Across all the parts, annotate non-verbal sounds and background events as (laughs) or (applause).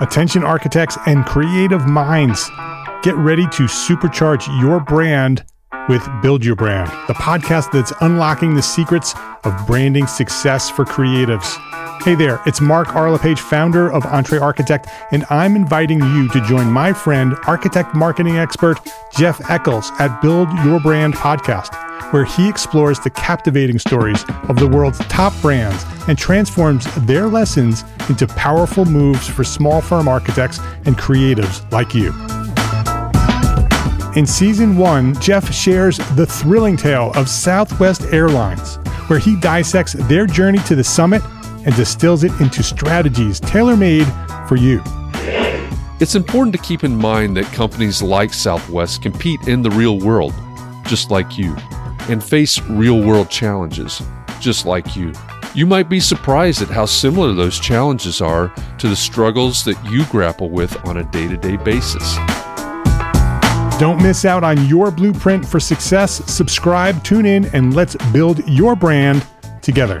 Attention architects and creative minds, get ready to supercharge your brand with Build Your Brand, the podcast that's unlocking the secrets of branding success for creatives. Hey there, it's Mark R. LePage, founder of EntreArchitect, and I'm inviting you to join my friend, architect marketing expert Jeff Echols at Build Your Brand podcast, where he explores the captivating stories of the world's top brands and transforms their lessons into powerful moves for small firm architects and creatives like you. In season one, Jeff shares the thrilling tale of Southwest Airlines, where he dissects their journey to the summit and distills it into strategies tailor made for you. It's important to keep in mind that companies like Southwest compete in the real world, just like you, and face real world challenges, just like you. You might be surprised at how similar those challenges are to the struggles that you grapple with on a day to day basis. Don't miss out on your blueprint for success. Subscribe, tune in, and let's build your brand together.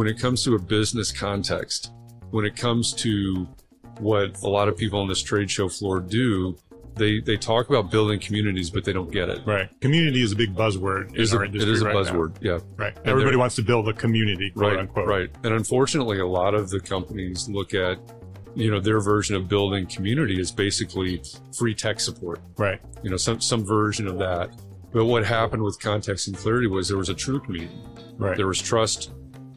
When it comes to a business context, when it comes to what a lot of people on this trade show floor do, they they talk about building communities, but they don't get it. Right. Community is a big buzzword in It is our a, industry. it is a right buzzword. now. Yeah. Right. And Everybody wants to build a community, quote Right. unquote. Right. And unfortunately, a lot of the companies look at, you know, their version of building community is basically free tech support. Right. You know, some some version of that. But what happened with context and clarity was there was a true community. Right. There was trust.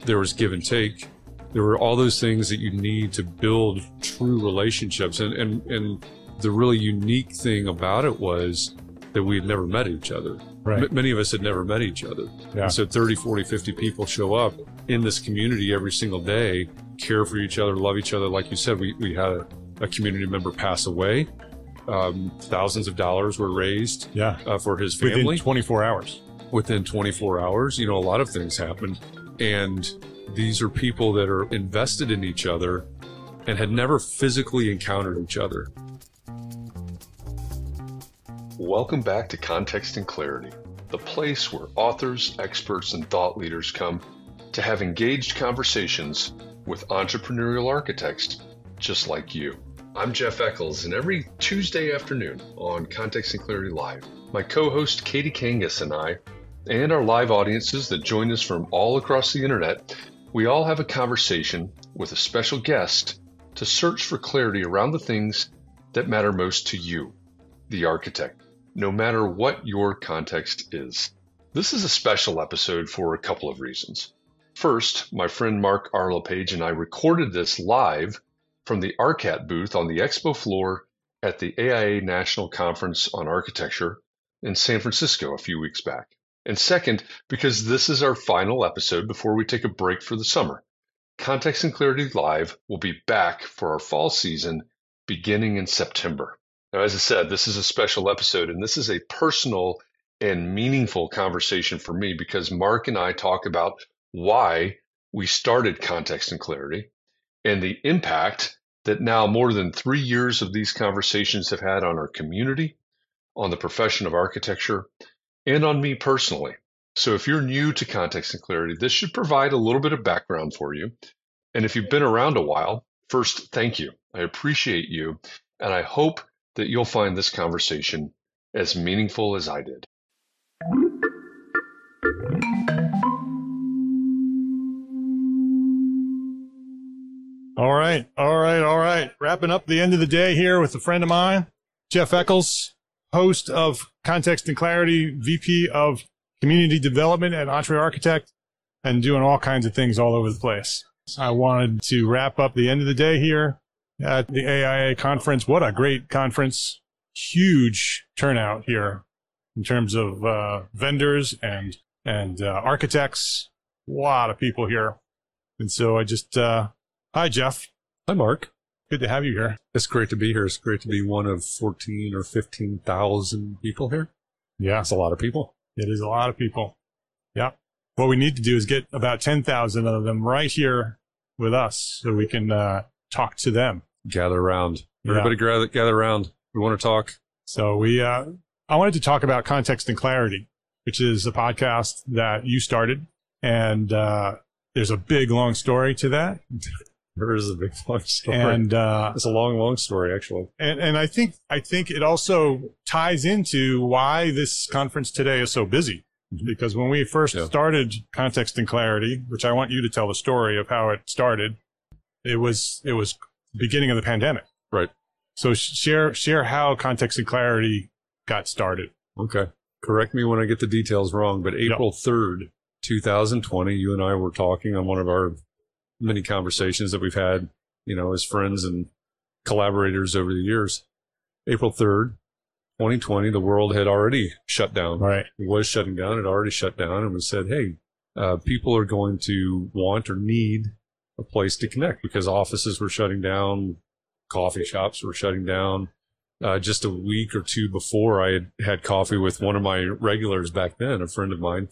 There was give and take. There were all those things that you need to build true relationships. And, and, and the really unique thing about it was that we had never met each other. Right. M- many of us had never met each other. Yeah. And so 30, 40, 50 people show up in this community every single day, care for each other, love each other. Like you said, we, we had a, a community member pass away. Um, thousands of dollars were raised Yeah. uh, for his family Within 24 hours. within 24 hours. You know, a lot of things happen. And these are people that are invested in each other and had never physically encountered each other. Welcome back to Context and Clarity, the place where authors, experts, and thought leaders come to have engaged conversations with entrepreneurial architects just like you. I'm Jeff Echols, and every Tuesday afternoon on Context and Clarity Live, my co host Katie Kangas and I, and our live audiences that join us from all across the internet, we all have a conversation with a special guest to search for clarity around the things that matter most to you, the architect, no matter what your context is. This is a special episode for a couple of reasons. First, my friend Mark R. LePage and I recorded this live from the ARCAT booth on the expo floor at the AIA National Conference on Architecture in San Francisco a few weeks back. And second, because this is our final episode before we take a break for the summer. Context and Clarity Live will be back for our fall season beginning in September. Now, as I said, this is a special episode, and this is a personal and meaningful conversation for me because Mark and I talk about why we started Context and Clarity and the impact that now more than three years of these conversations have had on our community, on the profession of architecture, and on me personally. So if you're new to Context and Clarity, this should provide a little bit of background for you. And if you've been around a while, first, thank you. I appreciate you. And I hope that you'll find this conversation as meaningful as I did. All right. All right. All right. Wrapping up the end of the day here with a friend of mine, Jeff Echols, host of Context and Clarity, VP of Community Development at EntreArchitect, and doing all kinds of things all over the place. I wanted to wrap up the end of the day here at the AIA conference. What a great conference. huge turnout here in terms of uh, vendors and and uh, architects. A lot of people here, and so I just uh, hi Jeff, Hi, Mark. Good to have you here. It's great to be here. It's great to be one of 14 or 15,000 people here. Yeah, That's a lot of people. it is a lot of people. Yeah, what we need to do is get about ten thousand of them right here with us, so we can uh, talk to them. Gather around. Yeah. Everybody gather, gather around. We want to talk. So we, uh, I wanted to talk about context and clarity, which is a podcast that you started, and uh, there's a big long story to that, (laughs) There is a big long story. and uh, it's a long, long story, actually. and and I think I think it also ties into why this conference today is so busy. Because when we first Yeah. started context and clarity, which I want you to tell the story of how it started, it was it was beginning of the pandemic. Right. So share share how context and clarity got started. Okay. Correct me when I get the details wrong, but April 3rd, 2020, you and I were talking on one of our many conversations that we've had, you know, as friends and collaborators over the years. April 3rd, 2020, the world had already shut down. Right. it was shutting down. It already shut down, and we said, "Hey, uh, people are going to want or need a place to connect because offices were shutting down, coffee shops were shutting down." Uh, just a week or two before, I had had coffee with one of my regulars back then, a friend of mine,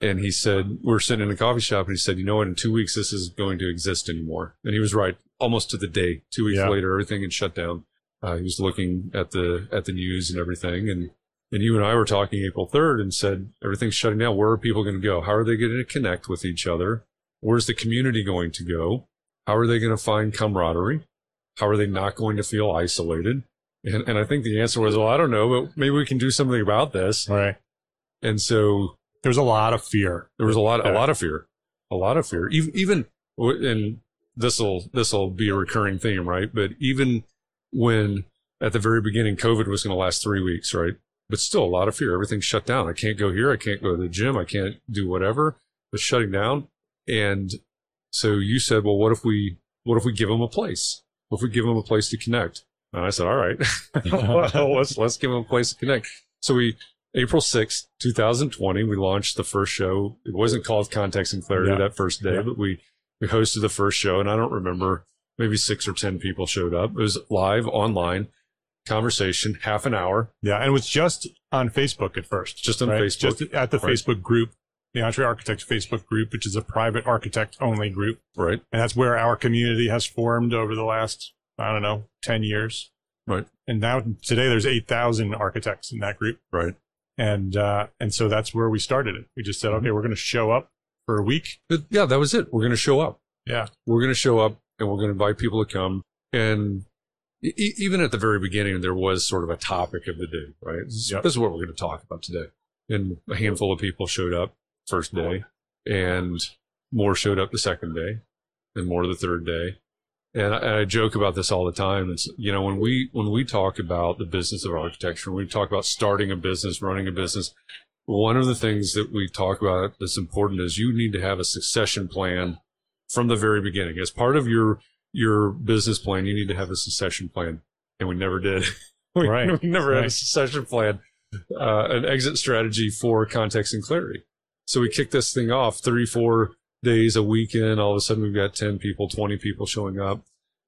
and he said, "We're sitting in a coffee shop," and he said, "You know what? In two weeks, this is going to exist anymore." And he was right, almost to the day. Two weeks Yeah. later, everything had shut down. Uh, he was looking at the at the news and everything, and and you and I were talking April 3rd and said, everything's shutting down. Where are people going to go? How are they going to connect with each other? Where's the community going to go? How are they going to find camaraderie? How are they not going to feel isolated? And, and I think the answer was, well, I don't know, but maybe we can do something about this. Right. And so There's a lot of fear. there was a lot, a lot of fear, a lot of fear. Even, even, and this will, this will be a recurring theme, right? But even when at the very beginning, COVID was going to last three weeks, right? But still a lot of fear. Everything's shut down. I can't go here. I can't go to the gym. I can't do whatever. It's shutting down. And so you said, well, what if we, what if we give them a place? What if we give them a place to connect? And I said, all right, (laughs) well, let's, let's give them a place to connect. So we, April 6th, 2020, we launched the first show. It wasn't called Context and Clarity Yeah. that first day, Yeah. but we, we hosted the first show and I don't remember, maybe six or 10 people showed up. It was live online conversation, half an hour. Yeah, and it was just on Facebook at first. Just on right? Facebook. Just at the Right. Facebook group, the EntreArchitects Facebook group, which is a private architect only group. Right. And that's where our community has formed over the last, I don't know, 10 years. Right. And now today there's 8,000 architects in that group. Right. And, uh, and so that's where we started it. We just said, okay, we're going to show up for a week. But yeah, that was it. We're going to show up. Yeah. We're going to show up and we're going to invite people to come. And e- even at the very beginning, there was sort of a topic of the day, right? Yep. this is what we're going to talk about today. And a handful of people showed up first day and more showed up the second day and more the third day. And I, and I joke about this all the time. It's, you know, when we, when we talk about the business of architecture, when we talk about starting a business, running a business, one of the things that we talk about that's important is you need to have a succession plan from the very beginning. As part of your your business plan, you need to have a succession plan, and we never did. (laughs) we, Right. we never had a succession plan, uh, an exit strategy for context and clarity. So we kicked this thing off three, four days a weekend. All of a sudden, we've got ten people, twenty people showing up.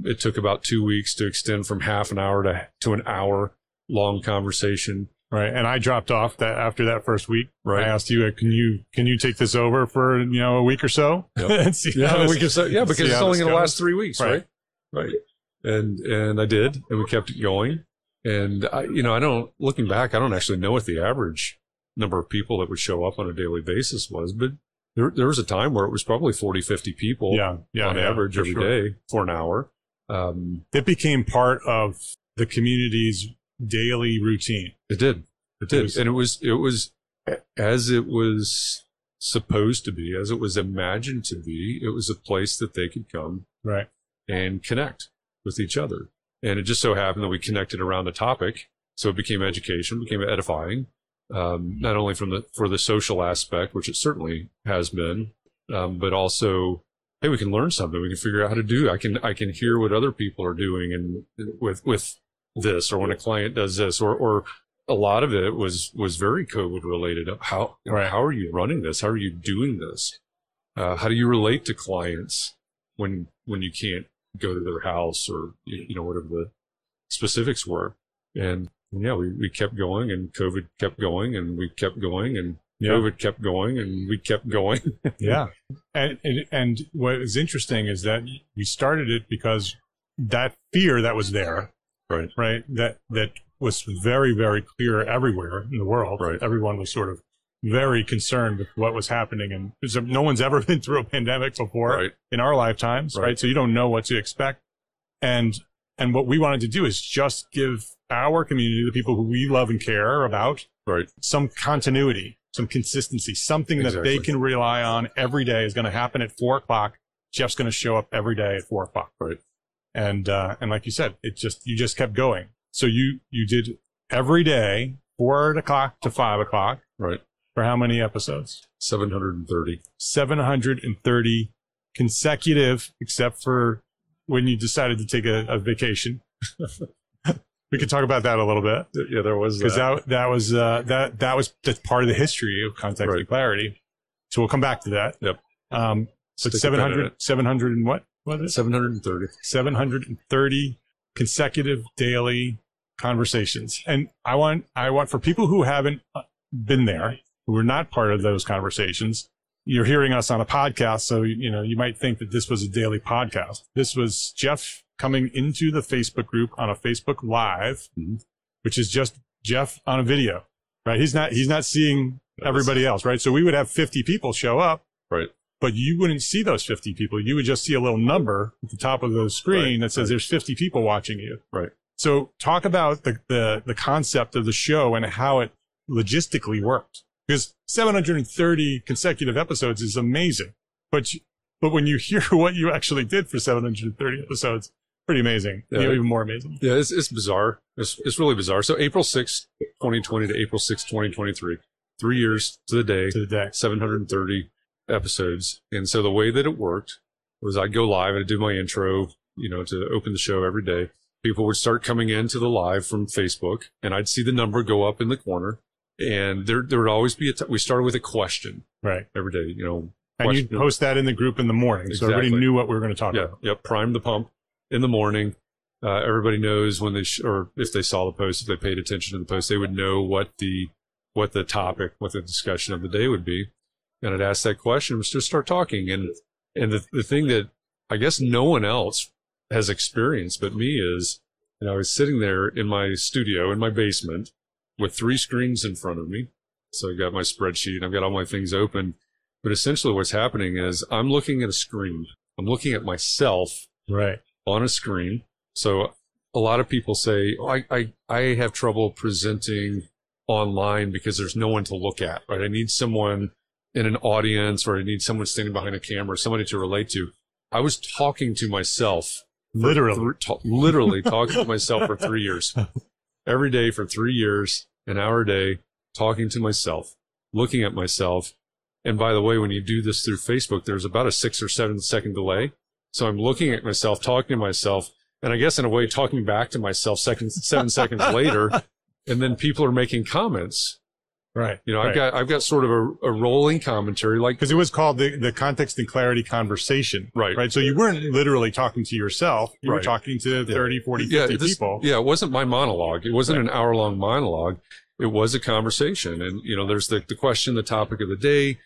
It took about two weeks to extend from half an hour to to an hour long conversation. Right. And I dropped off that after that first week. Right. I asked you, can you, can you take this over for, you know, a week or so? Yep. (laughs) and see how Yeah, this- we can say, yeah, because it's only going to last three weeks, right? Right. right? And and I did, and we kept it going. And I, you know, I don't looking back, I don't actually know what the average number of people that would show up on a daily basis was, but there there was a time where it was probably 40, 50 people Yeah. Yeah. on yeah, average every day sure. for an hour. Um, It became part of the community's daily routine. it did, it did, was- and it was it was as it was supposed to be, as it was imagined to be. It was a place that they could come Right. and connect with each other. And it just so happened that we connected around a topic. So it became education, became edifying, um, not only from the, for the social aspect, which it certainly has been, um, but also, hey, we can learn something. We can figure out how to do. I can, I can hear what other people are doing and with, with this or when a client does this or, or a lot of it was, was very COVID related. How, Right. how are you running this? How are you doing this? Uh, how do you relate to clients when, when you can't go to their house or, you you know, whatever the specifics were? And yeah, we, we kept going and COVID kept going and we kept going and Yeah. COVID kept going and we kept going. (laughs) Yeah. And, and and what is interesting is that we started it because that fear that was there, Right. right, that that was very very clear everywhere in the world. Right. Everyone was sort of very concerned with what was happening, and no one's (laughs) ever been through a pandemic before Right. in our lifetimes, right. Right. So you don't know what to expect, and and what we wanted to do is just give our community, the people who we love and care about, Right. some continuity, some consistency, something that they can rely on every day is going to happen at four o'clock. Jeff's going to show up every day at four o'clock. Right. And, uh, and like you said, it just, you just kept going. So you, you did every day, four o'clock to five o'clock Right. for how many episodes? 730. 730 consecutive, except for when you decided to take a, a vacation. (laughs) we could talk about that a little bit Yeah, there was because that. that that was uh, that that was that's part of the history of context Right. and clarity. So we'll come back to that. Yep. Um, but 700, 700 and what? What is it? 730. 730 consecutive daily conversations. And I want, I want for people who haven't uh, been there, who are not part of those conversations, you're hearing us on a podcast. So, you know, you might think that this was a daily podcast. This was Jeff coming into the Facebook group on a Facebook live, Mhm. which is just Jeff on a video, right? He's not, he's not seeing everybody else, right? So we would have 50 people show up Right. but you wouldn't see those 50 people. You would just see a little number at the top of the screen Right, that says right. there's 50 people watching you. Right. So talk about the, the, the concept of the show and how it logistically worked. Because 730 consecutive episodes is amazing. But, you- but when you (laughs) hear what you actually did for 730 episodes, pretty amazing. Yeah. You know, even more amazing. Yeah, it's, it's bizarre. It's, it's really bizarre. So April 6th, 2020 to April 6th, 2023, three years to the day, To the day. 730 episodes. And so the way that it worked was I'd go live and I'd do my intro, you know, to open the show every day. People would start coming into the live from Facebook and I'd see the number go up in the corner. And there, there would always be a, t- we started with a question Right. every day, you know, And you'd post that in the group in the morning. So everybody knew what we were going to talk Yeah, about. yep. Prime the pump in the morning. Uh, everybody knows when they sh- or if they saw the post, if they paid attention to the post, they would know what the what the topic, what the discussion of the day would be. And I'd ask that question, was just start talking. And and the the thing that I guess no one else has experienced but me is, you know, I was sitting there in my studio in my basement with three screens in front of me. So I've got my spreadsheet, I've got all my things open. But essentially what's happening is I'm looking at a screen. I'm looking at myself Right. on a screen. So a lot of people say, oh, I, I, I have trouble presenting online because there's no one to look at, right? I need someone in an audience or I need someone standing behind a camera, somebody to relate to. I was talking to myself Literally. ta- literally talking to myself for three years. (laughs) Every day for three years, an hour a day, talking to myself, looking at myself. And by the way, when you do this through Facebook, there's about a six or seven second delay. So I'm looking at myself, talking to myself, and I guess in a way talking back to myself seconds, seven seconds (laughs) later. And then people are making comments. Right. You know, right. I've got, I've got sort of a, a rolling commentary, like, because it was called the, the context and clarity conversation. Right. Right. So you weren't literally talking to yourself. You were talking to 30, 40, 50 yeah, this- people. Yeah, it wasn't my monologue. It wasn't an hour long monologue. It was a conversation. And, you know, there's the, the question, the topic of the day.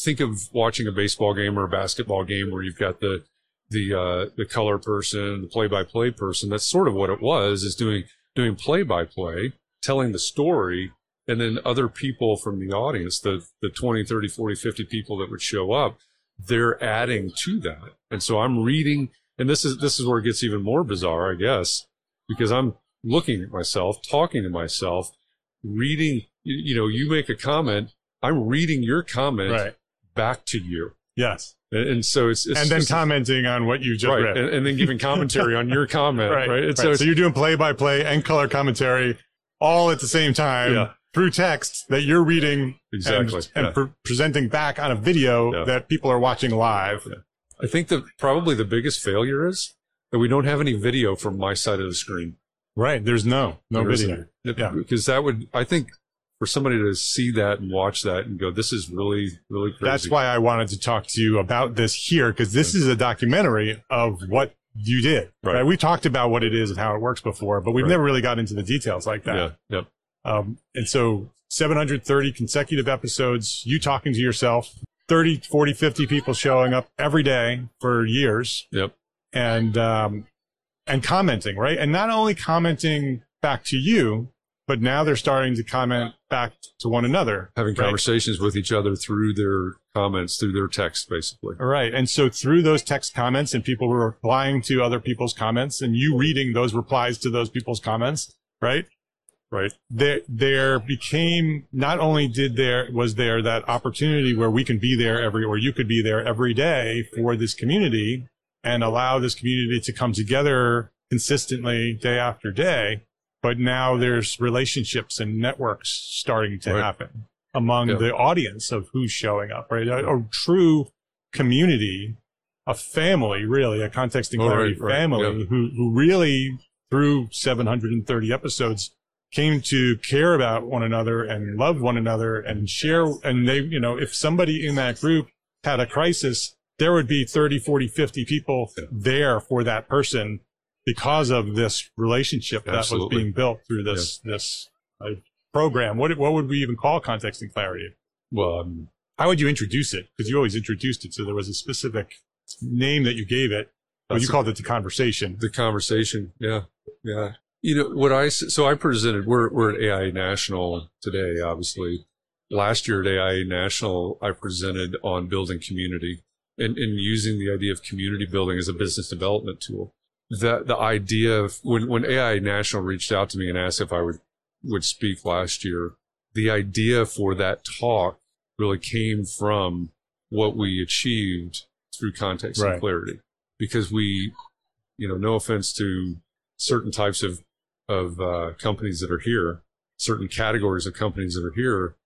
Think of watching a baseball game or a basketball game where you've got the, the, uh, the color person, the play by play person. That's sort of what it was is doing, doing play by play, telling the story. And then other people from the audience, the, the 20, 30, 40, 50 people that would show up, they're adding to that. And so I'm reading, and this is, this is where it gets even more bizarre, I guess, because I'm looking at myself, talking to myself, reading, you, you know, you make a comment, I'm reading your comment Right. back to you. Yes. And, and so it's, it's and then commenting on what you just right. read. And, and then giving commentary on your (laughs) comment. Right. right. Right. so So, you're doing play by play and color commentary all at the same time Yeah. Through text that you're reading Exactly. and, and Yeah. pre- presenting back on a video Yeah. that people are watching live. I think that probably the biggest failure is that we don't have any video from my side of the screen. Right. There's no, no There video. isn't. Yeah. Because that would, I think, for somebody to see that and watch that and go, this is really, really crazy. That's why I wanted to talk to you about this here because this is a documentary of what you did. Right. Right. We talked about what it is and how it works before, but we've Right. never really got into the details like that. Yeah. Yep. Um, and so 730 consecutive episodes, you talking to yourself, 30, 40, 50 people showing up every day for years Yep. and, um, and commenting, right? And not only commenting back to you, but now they're starting to comment back to one another. Having right? conversations with each other through their comments, through their text, basically. All right. And so through those text comments and people were replying to other people's comments and you reading those replies to those people's comments, right? Right. There, there became not only did there, was there that opportunity where we can be there every, or you could be there every day for this community and allow this community to come together consistently day after day. But now there's relationships and networks starting to Right. happen among Yeah. the audience of who's showing up, right? A, a true community, a family, really, a context and Oh, clarity right, right, family yeah. who, who really through 730 episodes came to care about one another and love one another and share. And they, you know, if somebody in that group had a crisis, there would be 30, 40, 50 people there for that person because of this relationship that was being built through this, this uh, program. What, what would we even call context and clarity? Well, um, How would you introduce it? Because you always introduced it. So there was a specific name that you gave it. That's you called it the conversation. the conversation. Yeah. Yeah. You know, what I, so I presented, we're, we're at AI National today, obviously. Last year at AI National, I presented on building community and, and using the idea of community building as a business development tool. The, the idea of when, when AI National reached out to me and asked if I would, would speak last year, the idea for that talk really came from what we achieved through context Right. and clarity because we, you know, no offense to certain types of of uh, companies that are here, certain categories of companies that are here,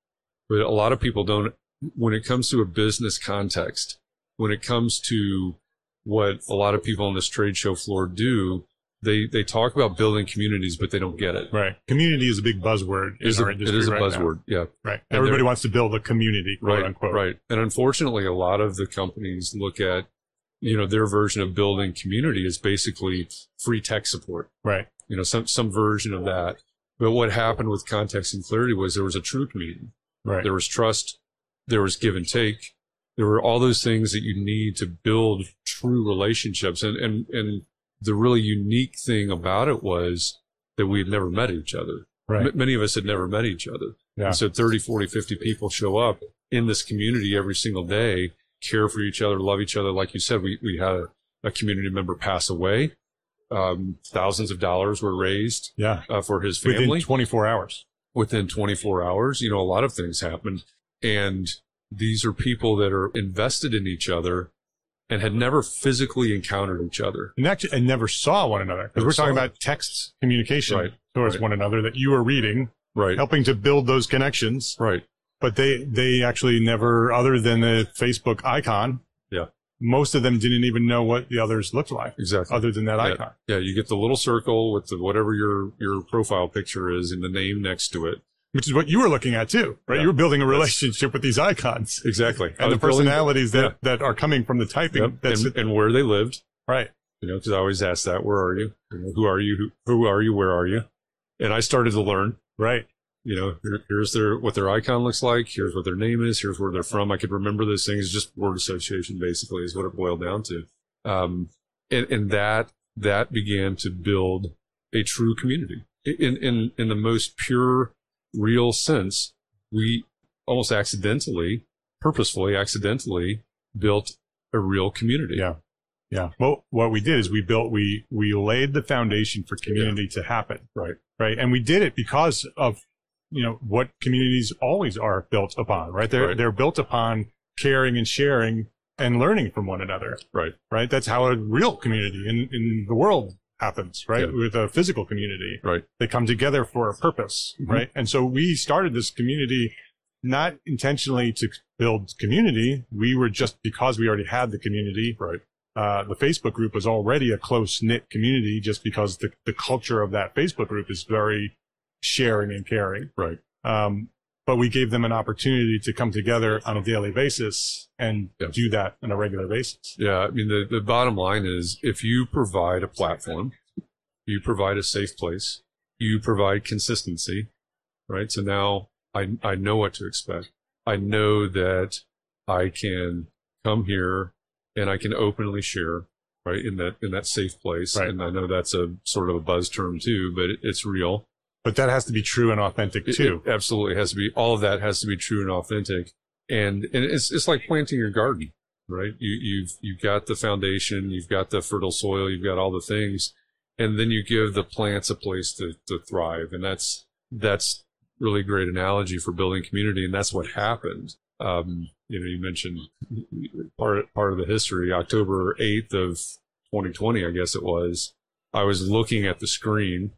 but a lot of people don't. When it comes to a business context, when it comes to what a lot of people on this trade show floor do, they they talk about building communities, but they don't get it. Right. Community is a big buzzword It is in a, it is a right now. buzzword, yeah. Right. And Everybody wants to build a community, quote right, unquote. Right. And unfortunately, a lot of the companies look at, you know, their version of building community is basically free tech support. Right. You know, some some version of that. But what happened with context and clarity was there was a true community. Right. There was trust. There was give and take. There were all those things that you need to build true relationships. And and and the really unique thing about it was that we had never met each other. Right. M- many of us had never met each other. Yeah. And so 30, 40, 50 people show up in this community every single day, care for each other, love each other. Like you said, we, we had a, a community member pass away. Um, thousands of dollars were raised Yeah. uh, for his family. Within family 24 hours. within 24 hours. You know, a lot of things happened. And these are people that are invested in each other and had never physically encountered each other. And actually, and never saw one another. Because we're talking about text communication Right. towards Right. one another that you were reading, Right. helping to build those connections. Right. But they, they actually never, other than the Facebook icon. Most of them didn't even know what the others looked like Exactly. other than that Yeah. icon. Yeah. You get the little circle with the, whatever your, your profile picture is and the name next to it. Which is what you were looking at too, right? Yeah. You were building a relationship with these icons Exactly. And the was building- personalities that, Yeah. that are coming from the typing. Yep. That's and, and where they lived. right. you know, because I always ask that, where are you? you know, who are you? Who, who are you? Where are you? And I started to learn, Right. You know, here, here's their, what their icon looks like. Here's what their name is. Here's where they're from. I could remember those things. Just word association basically is what it boiled down to. Um, and, and that, that began to build a true community in, in, in the most pure, real sense. We almost accidentally, purposefully, accidentally built a real community. Yeah. Yeah. Well, what we did is we built, we, we laid the foundation for community to happen. Right. Right. And we did it because of, you know, what communities always are built upon, right? They're, Right. they're built upon caring and sharing and learning from one another, Right. right? That's how a real community in, in the world happens, right? Yeah. With a physical community. Right. They come together for a purpose, Mhm. right? And so we started this community not intentionally to build community. We were just because we already had the community. Right. uh, the Facebook group was already a close knit community just because the, the culture of that Facebook group is very sharing and caring. Right. Um, but we gave them an opportunity to come together on a daily basis and Yeah. do that on a regular basis. Yeah, I mean the, the bottom line is if you provide a platform, you provide a safe place, you provide consistency, right? So now I I know what to expect. I know that I can come here and I can openly share, right, in that in that safe place. Right. And I know that's a sort of a buzz term too, but it, it's real. But that has to be true and authentic It- too. It absolutely has to be. All of that has to be true and authentic. And and it's it's like planting your garden, right? You you've you've got the foundation, you've got the fertile soil, you've got all the things, and then you give the plants a place to to thrive. And that's that's really great analogy for building community, and that's what happened. Um, you know, you mentioned part part of the history. October eighth of 2020, I guess it was. I was looking at the screen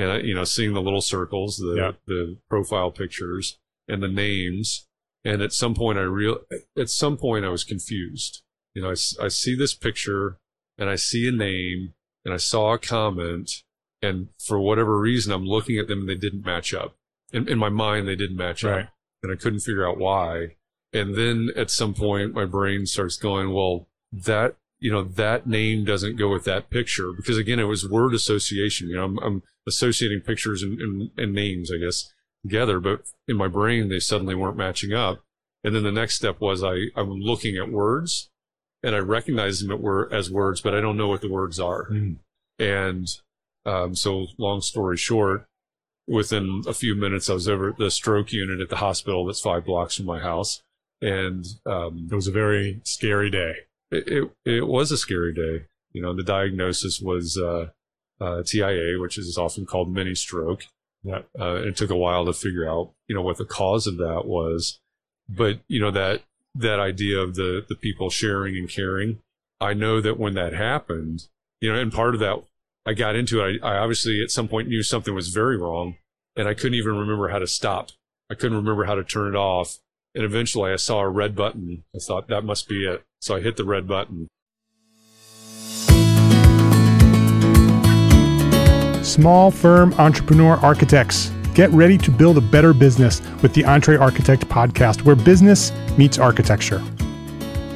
and you know, seeing the little circles, the Yeah. the profile pictures, and the names. And at some point, I real at some point I was confused. You know, I, I see this picture, and I see a name, and I saw a comment, and for whatever reason, I'm looking at them, and they didn't match up. In, in my mind, they didn't match Right. up, and I couldn't figure out why. And then at some point, my brain starts going, well, that you know that name doesn't go with that picture because again, it was word association. You know, I'm, I'm associating pictures and, and, and names, I guess, together, but in my brain, they suddenly weren't matching up. And then the next step was I, I'm looking at words and I recognize them as words, but I don't know what the words are. Mm. And um, so, long story short, within a few minutes, I was over at the stroke unit at the hospital that's five blocks from my house. And um, It was a very scary day. it, it, it was a scary day. You know, the diagnosis was uh, uh, TIA, which is often called mini stroke. Yeah. Uh, it took a while to figure out, you know, what the cause of that was. But, you know, that, that idea of the, the people sharing and caring, I know that when that happened, you know, and part of that, I got into it. I, I obviously at some point knew something was very wrong and I couldn't even remember how to stop. I couldn't remember how to turn it off. And eventually I saw a red button. I thought that must be it. So I hit the red button. Small firm entrepreneur architects. Get ready to build a better business with the EntreArchitect podcast, where business meets architecture.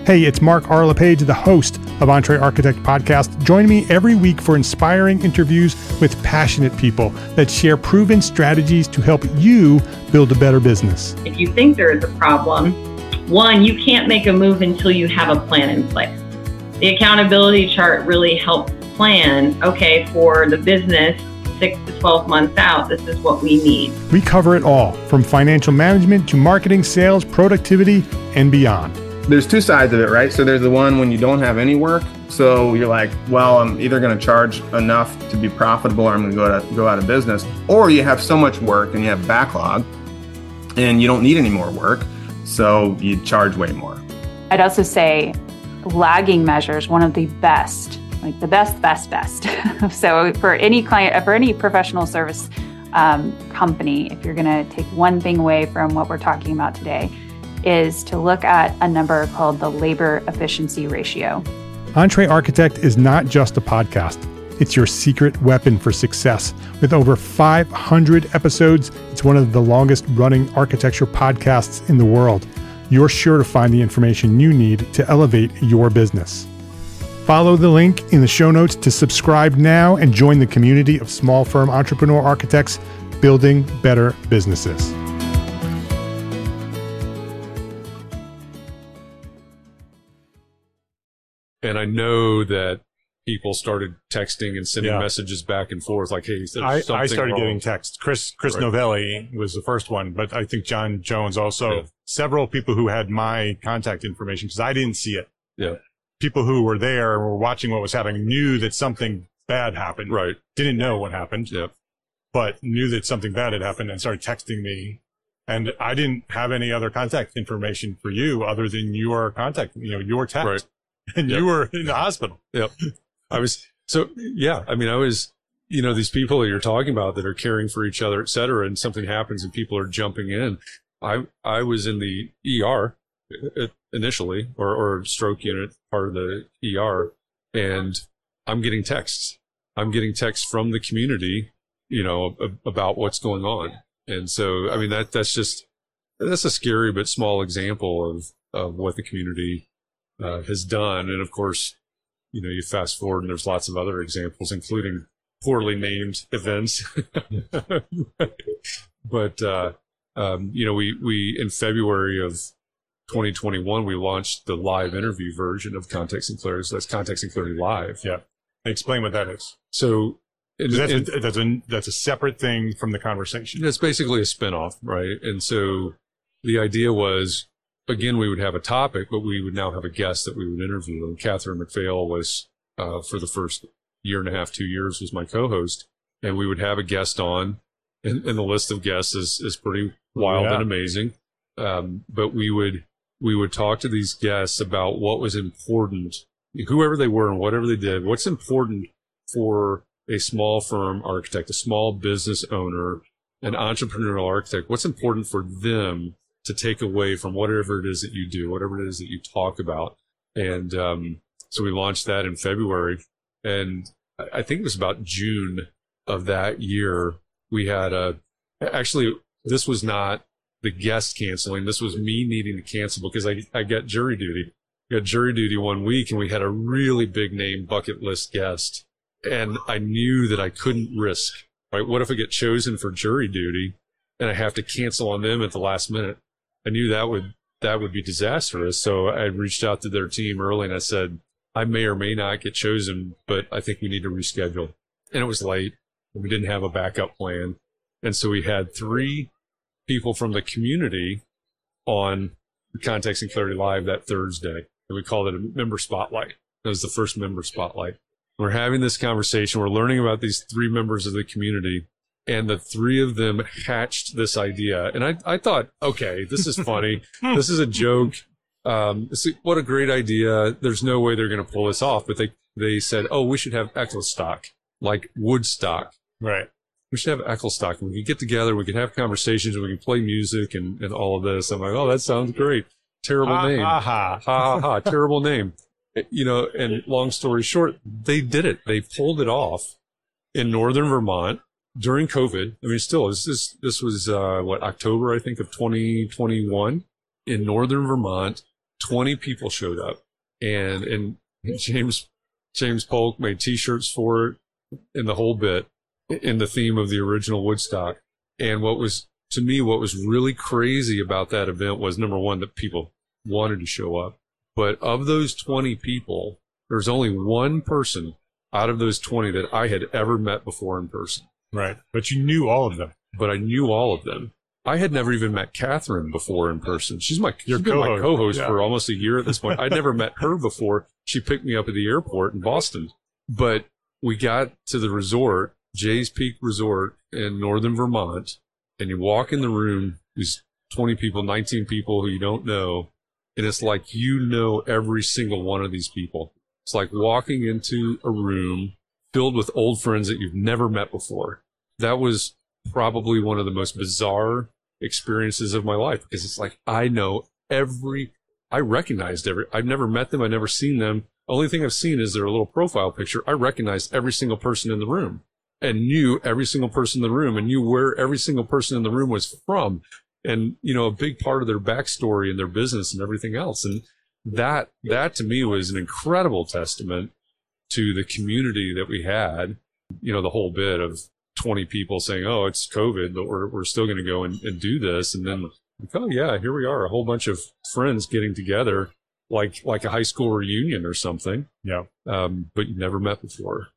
Hey, it's Mark R. LePage, the host of EntreArchitect Podcast. Join me every week for inspiring interviews with passionate people that share proven strategies to help you build a better business. if you think there is a problem, one, you can't make a move until you have a plan in place. The accountability chart really helps plan, okay, for the business six to 12 months out, this is what we need. We cover it all from financial management to marketing, sales, productivity, and beyond. there's two sides of it, right? So there's the one when you don't have any work. So you're like, well, I'm either going to charge enough to be profitable, or I'm going to go to go out of business. Or you have so much work and you have backlog, and you don't need any more work, so you charge way more. I'd also say lagging measures, one of the best, like the best, best, best. (laughs) so for any client, for any professional service um, company, if you're going to take one thing away from what we're talking about today, is to look at a number called the labor efficiency ratio. EntreArchitect is not just a podcast. It's your secret weapon for success. With over 500 episodes, it's one of the longest running architecture podcasts in the world. You're sure to find the information you need to elevate your business. Follow the link in the show notes to subscribe now and join the community of small firm entrepreneur architects building better businesses. And I know that people started texting and sending Yeah. messages back and forth like, hey, there's I, I started wrong. getting texts. Chris Chris Right. Novelli was the first one, but I think John Jones also. Yeah. Several people who had my contact information because I didn't see it. Yeah. People who were there and were watching what was happening knew that something bad happened. Right. Didn't know what happened, Yep. but knew that something bad had happened and started texting me. And I didn't have any other contact information for you other than your contact, you know, your text. Right. (laughs) And Yep. you were in the hospital. Yep. I was, so yeah, I mean, I was, you know, these people that you're talking about that are caring for each other, et cetera, and something happens and people are jumping in. I, I was in the ER initially, or, or stroke unit part of the ER, and I'm getting texts. I'm getting texts from the community, you know, about what's going on. And so, I mean, that, that's just, that's a scary but small example of, of what the community uh, has done. And of course, you know, you fast forward and there's lots of other examples, including poorly named events. (laughs) but, uh, um, you know, we, we, in February of 2021, we launched the live interview version of Context and Clarity. So that's Context and Clarity Live. Yeah. Explain what that is. So that's, a, that's a that's a separate thing from the conversation. It's basically a spinoff, right? And so the idea was, again, we would have a topic, but we would now have a guest that we would interview. And Catherine McPhail was uh, for the first year and a half, two years, was my co-host, and we would have a guest on, and, and the list of guests is is pretty wild yeah. and amazing. Um, but we would we would talk to these guests about what was important, whoever they were and whatever they did, what's important for a small firm architect, a small business owner, an entrepreneurial architect, what's important for them to take away from whatever it is that you do, whatever it is that you talk about. And um, so we launched that in February. And I think it was about June of that year. We had a, actually, this was not the guest canceling. This was me needing to cancel because I, I got jury duty. I got jury duty one week and we had a really big name bucket list guest and I knew that I couldn't risk, right? What if I get chosen for jury duty and I have to cancel on them at the last minute? I knew that would, that would be disastrous. So I reached out to their team early and I said, I may or may not get chosen, but I think we need to reschedule. And it was late. We didn't have a backup plan. And so we had three people from the community on Context and Clarity Live that Thursday. And we called it a member spotlight. It was the first member spotlight. We're having this conversation. We're learning about these three members of the community and the three of them hatched this idea. And I, I thought, okay, this is funny. (laughs) this is a joke. Um, what a great idea. There's no way they're going to pull this off. But they, they said, oh, we should have Echo stock, like Woodstock. Right. We should have Ecclestock. We could get together. We could have conversations. We can play music and, and all of this. I'm like, oh, that sounds great. Terrible name. Ha ha ha ha. (laughs) Terrible name you know, and long story short, they did it. They pulled it off in northern Vermont during COVID. I mean, still, this this, this was uh, what October, I think, of 2021 in northern Vermont. 20 people showed up, and and (laughs) James James Polk made T-shirts for it in the whole bit in the theme of the original Woodstock. And what was to me, what was really crazy about that event was number one that people wanted to show up but of those 20 people, there's only one person out of those 20 that I had ever met before in person. Right. But you knew all of them. But I knew all of them. I had never even met Catherine before in person. She's my, Your she's been my co-host yeah. for almost a year at this point. I'd never met her (laughs) before. She picked me up at the airport in Boston. But we got to the resort, Jay's Peak Resort in northern Vermont, and you walk in the room, these 20 people, 19 people who you don't know, and it's like you know every single one of these people. It's like walking into a room filled with old friends that you've never met before. That was probably one of the most bizarre experiences of my life because it's like I know every, I recognized every, I've never met them, I've never seen them. Only thing I've seen is their little profile picture. I recognized every single person in the room and knew every single person in the room and knew where every single person in the room was from and you know a big part of their backstory and their business and everything else. And that that to me was an incredible testament to the community that we had you know the whole bit of 20 people saying oh it's covid but we're, we're still going to go and, and do this. And then like, oh yeah here we are a whole bunch of friends getting together like like a high school reunion or something. Yeah. Um, but you never met before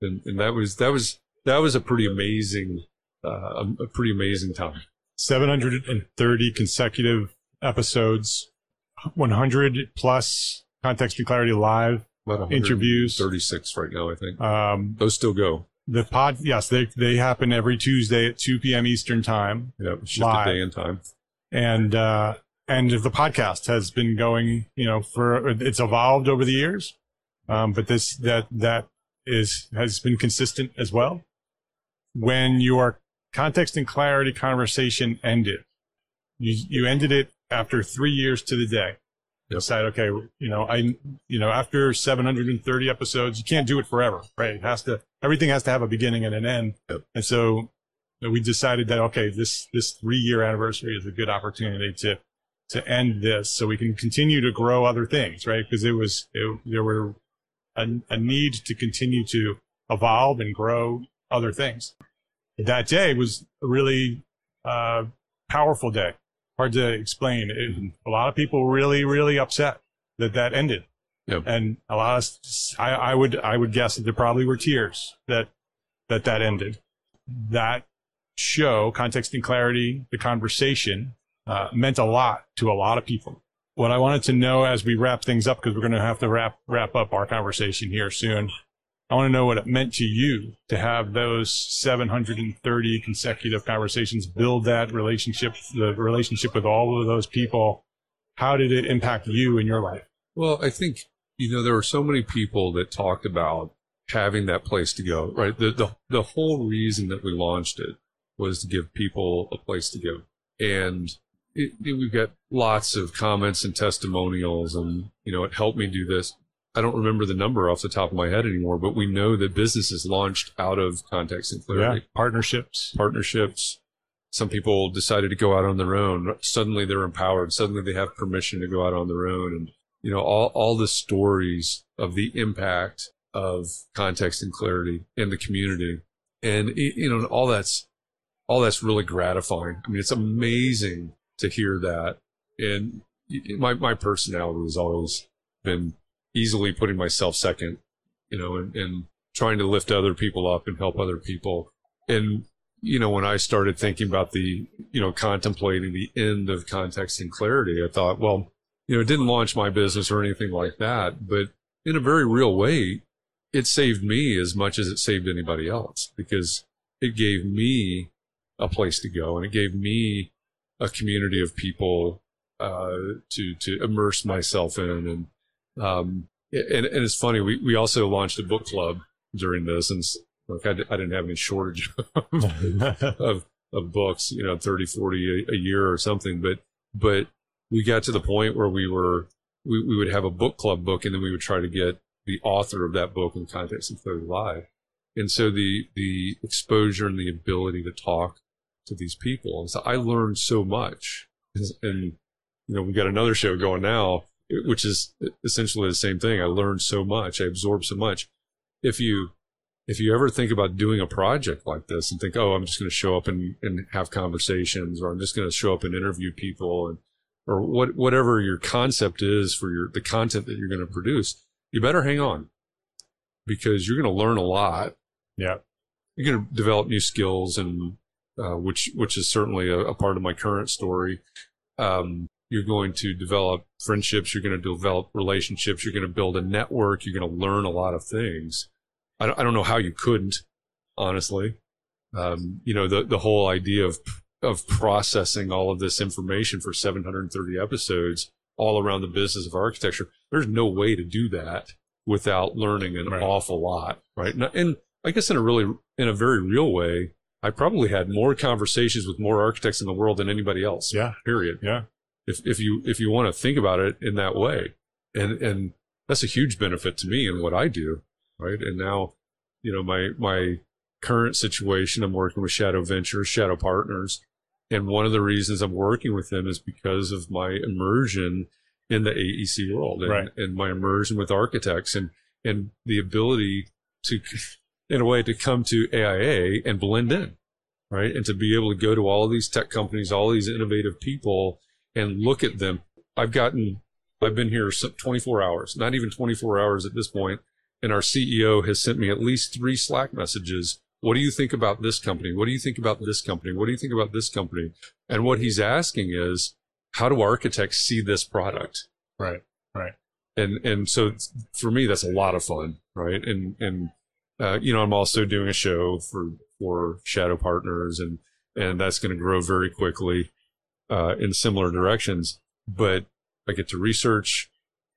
and, and that was that was that was a pretty amazing uh, a, pretty amazing time 730 consecutive episodes, 100 plus context and clarity live interviews. 36 right now, I think. Um, Those still go. The pod, yes, they, they happen every Tuesday at 2 p.m. Eastern time. Yep. Shifted day and time. And, uh, and the podcast has been going, you know, for, it's evolved over the years. Um, but this, that, that is, has been consistent as well. When your context and clarity conversation ended, You, you ended it after three years to the day. You Yep. decide, okay, you know, I, you know, after 730 episodes, you can't do it forever, right? It has to, everything has to have a beginning and an end. Yep. And so we decided that, okay, this, this three year anniversary is a good opportunity to, to end this so we can continue to grow other things, right? Because it was, it, there were a, a need to continue to evolve and grow other things. That day was a really, uh, powerful day. Hard to explain. It, a lot of people really, really upset that that ended. Yep. And a lot of, I, I would, I would guess that there probably were tears that, that that ended. That show, context and clarity, the conversation, uh, meant a lot to a lot of people. What I wanted to know as we wrap things up, because we're going to have to wrap, wrap up our conversation here soon. I want to know what it meant to you to have those 730 consecutive conversations, build that relationship, the relationship with all of those people. How did it impact you in your life? Well, I think, you know, there were so many people that talked about having that place to go, right? The, the, the whole reason that we launched it was to give people a place to go. And it, it- we've got lots of comments and testimonials and, you know, it helped me do this. I don't remember the number off the top of my head anymore, but we know that businesses launched out of context and clarity Partnerships. partnerships. Some people decided to go out on their own. Suddenly they're empowered. Suddenly they have permission to go out on their own. And, you know, all, all the stories of the impact of context and clarity in the community. And, you know, all that's, all that's really gratifying. I mean, it's amazing to hear that. And my, my personality has always been easily putting myself second, you know, and, and trying to lift other people up and help other people. And you know, when I started thinking about the, you know, contemplating the end of context and clarity, I thought, well, you know, it didn't launch my business or anything like that, but in a very real way, it saved me as much as it saved anybody else because it gave me a place to go and it gave me a community of people, uh, to, to immerse myself in. And, um, and, and it's funny, we, we also launched a book club during this and like I, I didn't have any shortage (laughs) of, of books, you know, 30, 40 a, a year or something. But, but we got to the point where we were, we, we would have a book club book and then we would try to get the author of that book in context and clarity live. And so the, the exposure and the ability to talk to these people. And so I learned so much and, you know, we've got another show going now, which is essentially the same thing. I learned so much. I absorbed so much. If you, if you ever think about doing a project like this and think, oh, I'm just going to show up and, and have conversations, or I'm just going to show up and interview people, and or what whatever your concept is for your the content that you're going to produce, you better hang on because you're going to learn a lot. Yeah. You're going to develop new skills, and uh, which which is certainly a, a part of my current story. Um, you're going to develop friendships. You're going to develop relationships. You're going to build a network. You're going to learn a lot of things. I don't, I don't know how you couldn't, honestly. Um, you know, the, the whole idea of, of processing all of this information for 730 episodes all around the business of architecture. There's no way to do that without learning an Right. awful lot, right? And, and I guess in a really, in a very real way, I probably had more conversations with more architects in the world than anybody else. Yeah. Period Yeah. if if you if you want to think about it in that way and and that's a huge benefit to me and what I do right and now you know my my current situation I'm working with Shadow Ventures Shadow Partners and one of the reasons I'm working with them is because of my immersion in the AEC world and, Right. and my immersion with architects and and the ability to in a way to come to AIA and blend in right and to be able to go to all of these tech companies all these innovative people and look at them. I've gotten, I've been here some- 24 hours, not even 24 hours at this point, and our CEO has sent me at least three Slack messages. What do you think about this company? What do you think about this company? What do you think about this company? And what he's asking is, how do architects see this product? Right. Right. and and so for me that's a lot of fun right and and uh, you know i'm also doing a show for for shadow partners and and that's going to grow very quickly uh, in similar directions but i get to research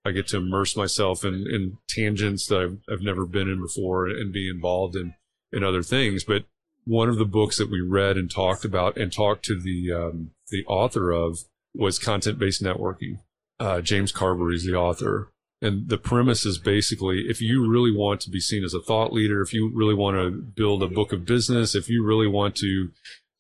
i get to immerse myself in in tangents that i've, I've never been in before and be involved in in other things but one of the books that we read and talked about and talked to the um, the author of was content based networking. Uh, James Carbary is the author. And the premise is basically if you really want to be seen as a thought leader, if you really want to build a book of business, if you really want to,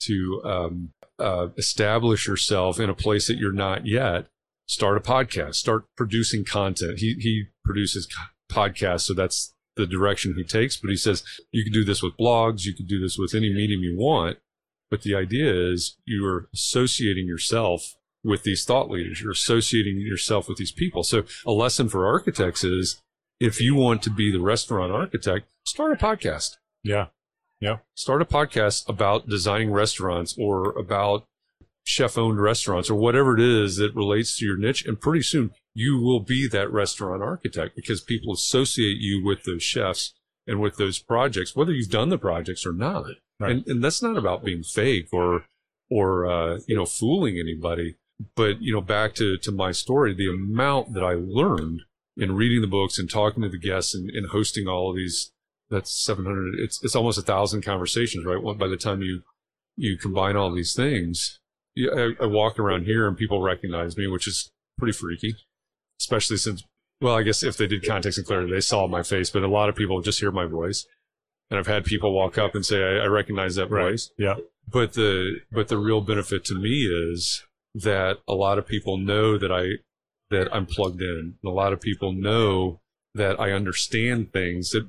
to, um, uh, establish yourself in a place that you're not yet, start a podcast, start producing content. He, he produces podcasts. So that's the direction he takes. But he says you can do this with blogs. You can do this with any medium you want. But the idea is you are associating yourself with these thought leaders. You're associating yourself with these people. So a lesson for architects is if you want to be the restaurant architect, start a podcast. Yeah. Yeah. Start a podcast about designing restaurants or about chef owned restaurants or whatever it is that relates to your niche. And pretty soon you will be that restaurant architect because people associate you with those chefs and with those projects, whether you've done the projects or not. Right. And, and that's not about being fake or, or, uh, you know, fooling anybody. But, you know, back to, to my story, the amount that I learned in reading the books and talking to the guests and, and hosting all of these, that's 700, it's, it's almost a thousand conversations, right? By the time you, you combine all these things, I, I walk around here and people recognize me, which is pretty freaky, especially since, well, I guess if they did context and clarity, they saw my face, but a lot of people just hear my voice. And I've had people walk up and say, I, I recognize that right. voice. Yeah. But the, but the real benefit to me is that a lot of people know that I, that I'm plugged in. And a lot of people know that I understand things that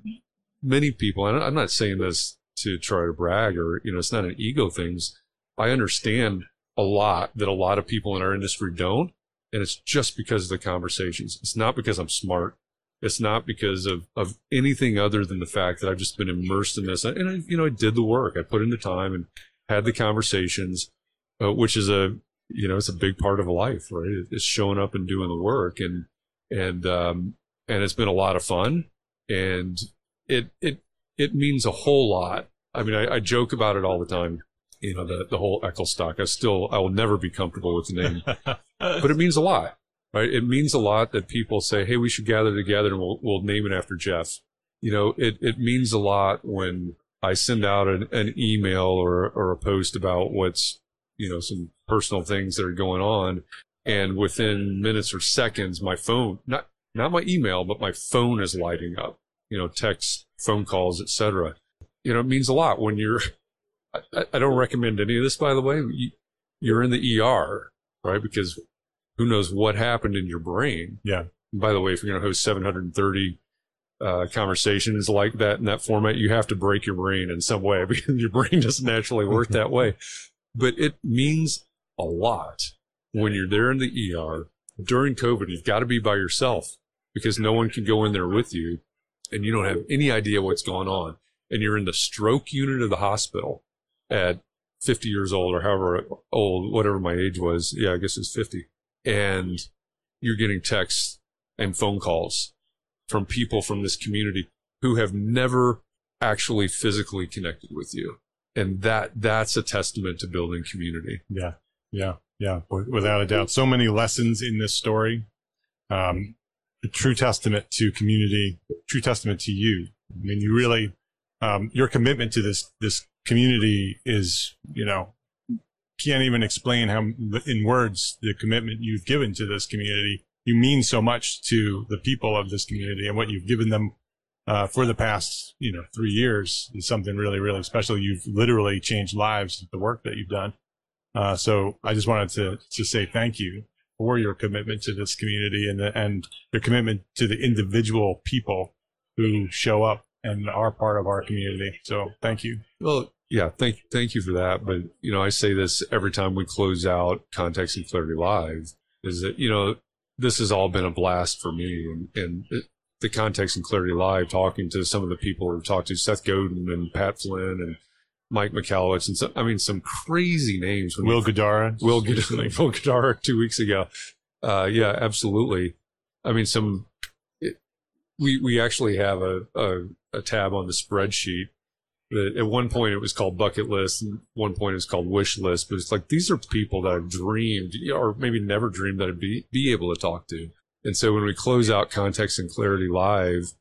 many people, and I'm not saying this to try to brag or, you know, it's not an ego things. I understand a lot that a lot of people in our industry don't. And it's just because of the conversations. It's not because I'm smart. It's not because of, of anything other than the fact that I've just been immersed in this. And you know, I did the work. I put in the time and had the conversations, uh, which is a, you know, it's a big part of life, right? It's showing up and doing the work and, and, um, and it's been a lot of fun and it, it, it means a whole lot. I mean, I, I joke about it all the time you know, the, the whole Ecclestock. I still, I will never be comfortable with the name, (laughs) but it means a lot, right? It means a lot that people say, Hey, we should gather together and we'll, we'll name it after Jeff. You know, it, it means a lot when I send out an, an email or, or a post about what's, you know, some personal things that are going on. And within minutes or seconds, my phone, not, not my email, but my phone is lighting up, you know, text, phone calls, etc. You know, it means a lot when you're, I, I, don't recommend any of this, by the way. You, are in the ER, right? Because who knows what happened in your brain. Yeah. And by the way, if you're going to host 730 uh, conversations like that in that format, you have to break your brain in some way (laughs) because your brain doesn't naturally work that way. (laughs) But it means a lot when you're there in the ER during COVID. You've got to be by yourself because no one can go in there with you and you don't have any idea what's going on. And you're in the stroke unit of the hospital at 50 years old or however old, whatever my age was. Yeah, I guess it's 50. And you're getting texts and phone calls from people from this community who have never actually physically connected with you. And that, that's a testament to building community. Yeah. Yeah. Yeah. Without a doubt. So many lessons in this story. Um, a true testament to community, true testament to you. I mean, you really, um, your commitment to this, this community is, you know, can't even explain how in words the commitment you've given to this community. You mean so much to the people of this community and what you've given them uh, for the past, you know, three years is something really, really special. You've literally changed lives with the work that you've done. Uh, so I just wanted to, to say thank you for your commitment to this community and the, and your commitment to the individual people who show up and are part of our community. So thank you. Well, yeah, thank thank you for that. But you know, I say this every time we close out Context and Clarity Live is that you know this has all been a blast for me, and and the Context and Clarity Live, talking to some of the people we've talked to, Seth Godin and Pat Flynn and Mike Michalowicz, and so, I mean some crazy names. Will Guidara? Will Guidara. (laughs) Will Guidara two weeks ago. Uh, yeah, absolutely. I mean, some we we actually have a, a, a tab on the spreadsheet that at one point it was called bucket list and one point it was called wish list but it's like these are people that i've dreamed or maybe never dreamed that i'd be be able to talk to and so when we close out context and clarity live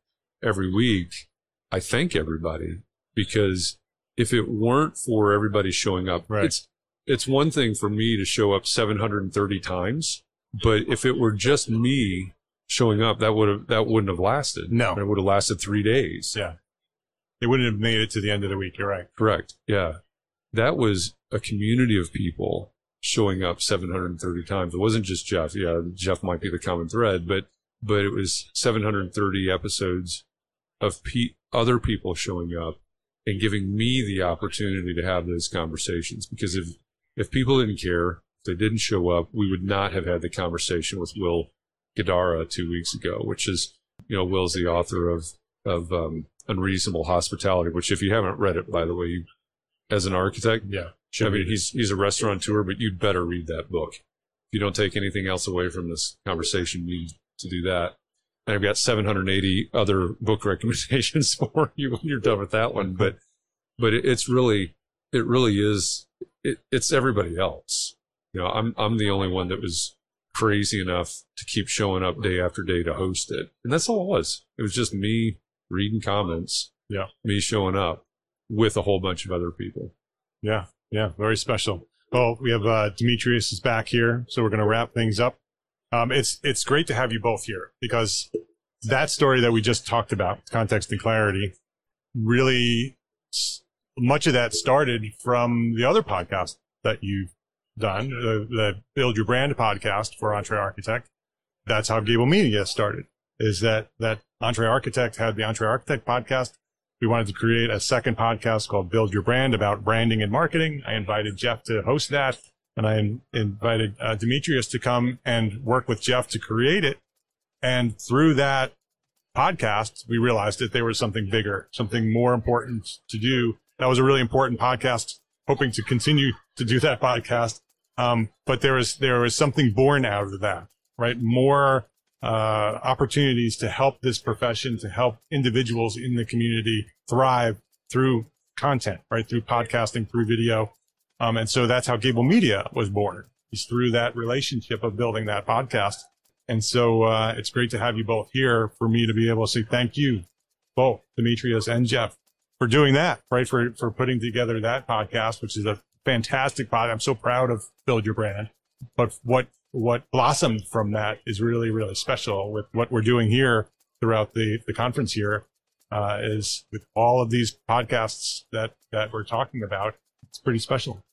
every week i thank everybody because if it weren't for everybody showing up right. it's it's one thing for me to show up 730 times, but if it were just me showing up, that would have that wouldn't have lasted. No. it would have lasted three days. Yeah. They wouldn't have made it to the end of the week. You're right. Correct. Yeah, that was a community of people showing up 730 times. It wasn't just Jeff. Yeah, Jeff might be the common thread, but but it was 730 episodes of pe- other people showing up and giving me the opportunity to have those conversations. Because if if people didn't care, if they didn't show up, we would not have had the conversation with Will Guidara two weeks ago, which is you know Will's the author of of um, Unreasonable Hospitality, which if you haven't read it, by the way, you, as an architect, Yeah. I mean, he's he's a restaurateur, but you'd better read that book. If you don't take anything else away from this conversation, you need to do that. And I've got 780 other book (laughs) recommendations (laughs) for you when you're done with that one. But but it, it's really it really is it, it's everybody else. You know, I'm I'm the only one that was crazy enough to keep showing up day after day to host it, and that's all it was. It was just me reading comments, Yeah. me showing up with a whole bunch of other people. Yeah. Yeah. Very special. Well, we have uh, Demetrius is back here, so we're going to wrap things up. Um, it's it's great to have you both here because that story that we just talked about, context and clarity, really much of that started from the other podcast that you've done, the, the Build Your Brand podcast for EntreArchitect. That's how Gābl Media started. Is that that EntreArchitect had the EntreArchitect podcast. We wanted to create a second podcast called Build Your Brand about branding and marketing. I invited Jeff to host that, and I invited uh, Demetrius to come and work with Jeff to create it. And through that podcast, we realized that there was something bigger, something more important to do. That was a really important podcast. Hoping to continue to do that podcast, um, but there was there was something born out of that, right? More uh, opportunities to help this profession, to help individuals in the community thrive through content, right? Through podcasting, through video. Um, and so that's how Gābl Media was born. Is through that relationship of building that podcast. And so, uh, it's great to have you both here for me to be able to say thank you, both Demetrius and Jeff for doing that, right? For, for putting together that podcast, which is a fantastic podcast. I'm so proud of Build Your Brand, but what what blossomed from that is really, really special with what we're doing here throughout the, the conference here, uh, is with all of these podcasts that, that we're talking about. It's pretty special.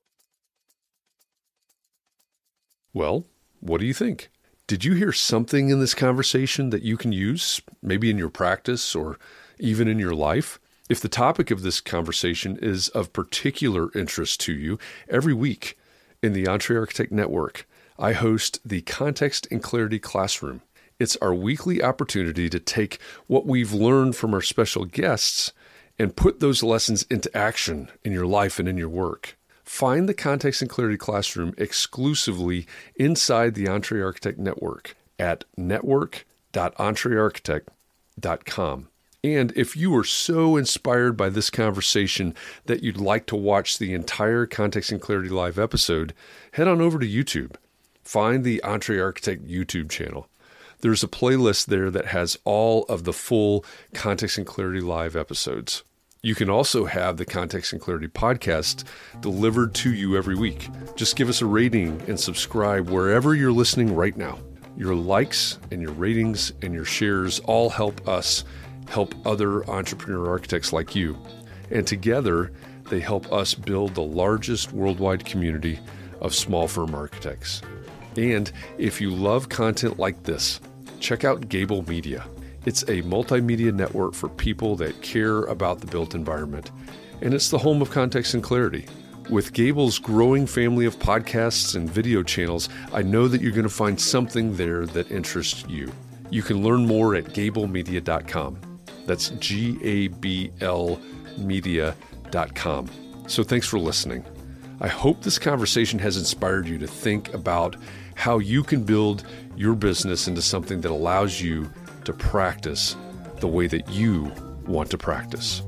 Well, what do you think? Did you hear something in this conversation that you can use, maybe in your practice or even in your life? If the topic of this conversation is of particular interest to you, every week in the EntreArchitect Network, I host the Context and Clarity Classroom. It's our weekly opportunity to take what we've learned from our special guests and put those lessons into action in your life and in your work. Find the Context and Clarity Classroom exclusively inside the EntreArchitect Network at network.entrearchitect.com. And if you are so inspired by this conversation that you'd like to watch the entire Context and Clarity Live episode, head on over to YouTube. Find the EntreArchitect YouTube channel. There's a playlist there that has all of the full Context and Clarity Live episodes. You can also have the Context and Clarity podcast delivered to you every week. Just give us a rating and subscribe wherever you're listening right now. Your likes and your ratings and your shares all help us help other entrepreneur architects like you. And together, they help us build the largest worldwide community of small firm architects. And if you love content like this, check out Gābl Media. It's a multimedia network for people that care about the built environment, and it's the home of context and clarity. With Gābl's growing family of podcasts and video channels, I know that you're going to find something there that interests you. You can learn more at gablemedia.com. That's G A B L media.com. So thanks for listening. I hope this conversation has inspired you to think about how you can build your business into something that allows you to practice the way that you want to practice.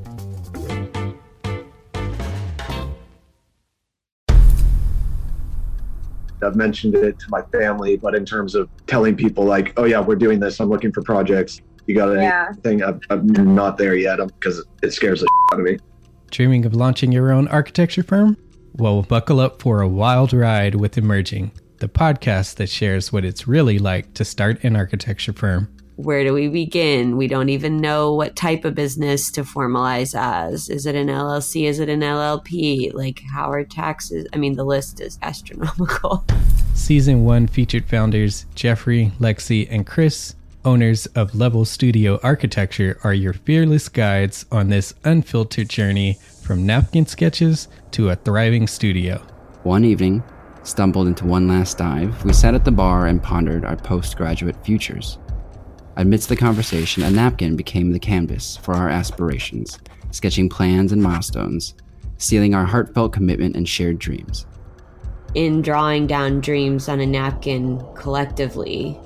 I've mentioned it to my family, but in terms of telling people, like, oh, yeah, we're doing this, I'm looking for projects. You got Yeah. anything? I'm, I'm not there yet because it scares the out of me. Dreaming of launching your own architecture firm? Well, buckle up for a wild ride with Emerging, the podcast that shares what it's really like to start an architecture firm. Where do we begin? We don't even know what type of business to formalize as. Is it an LLC? Is it an LLP? Like, how are taxes? I mean, the list is astronomical. (laughs) Season 1 featured founders Jeffrey, Lexi, and Chris, owners of Level Studio Architecture, are your fearless guides on this unfiltered journey from napkin sketches to a thriving studio. One evening, stumbled into one last dive, we sat at the bar and pondered our postgraduate futures. Amidst the conversation, a napkin became the canvas for our aspirations, sketching plans and milestones, sealing our heartfelt commitment and shared dreams. In drawing down dreams on a napkin collectively,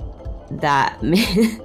that (laughs)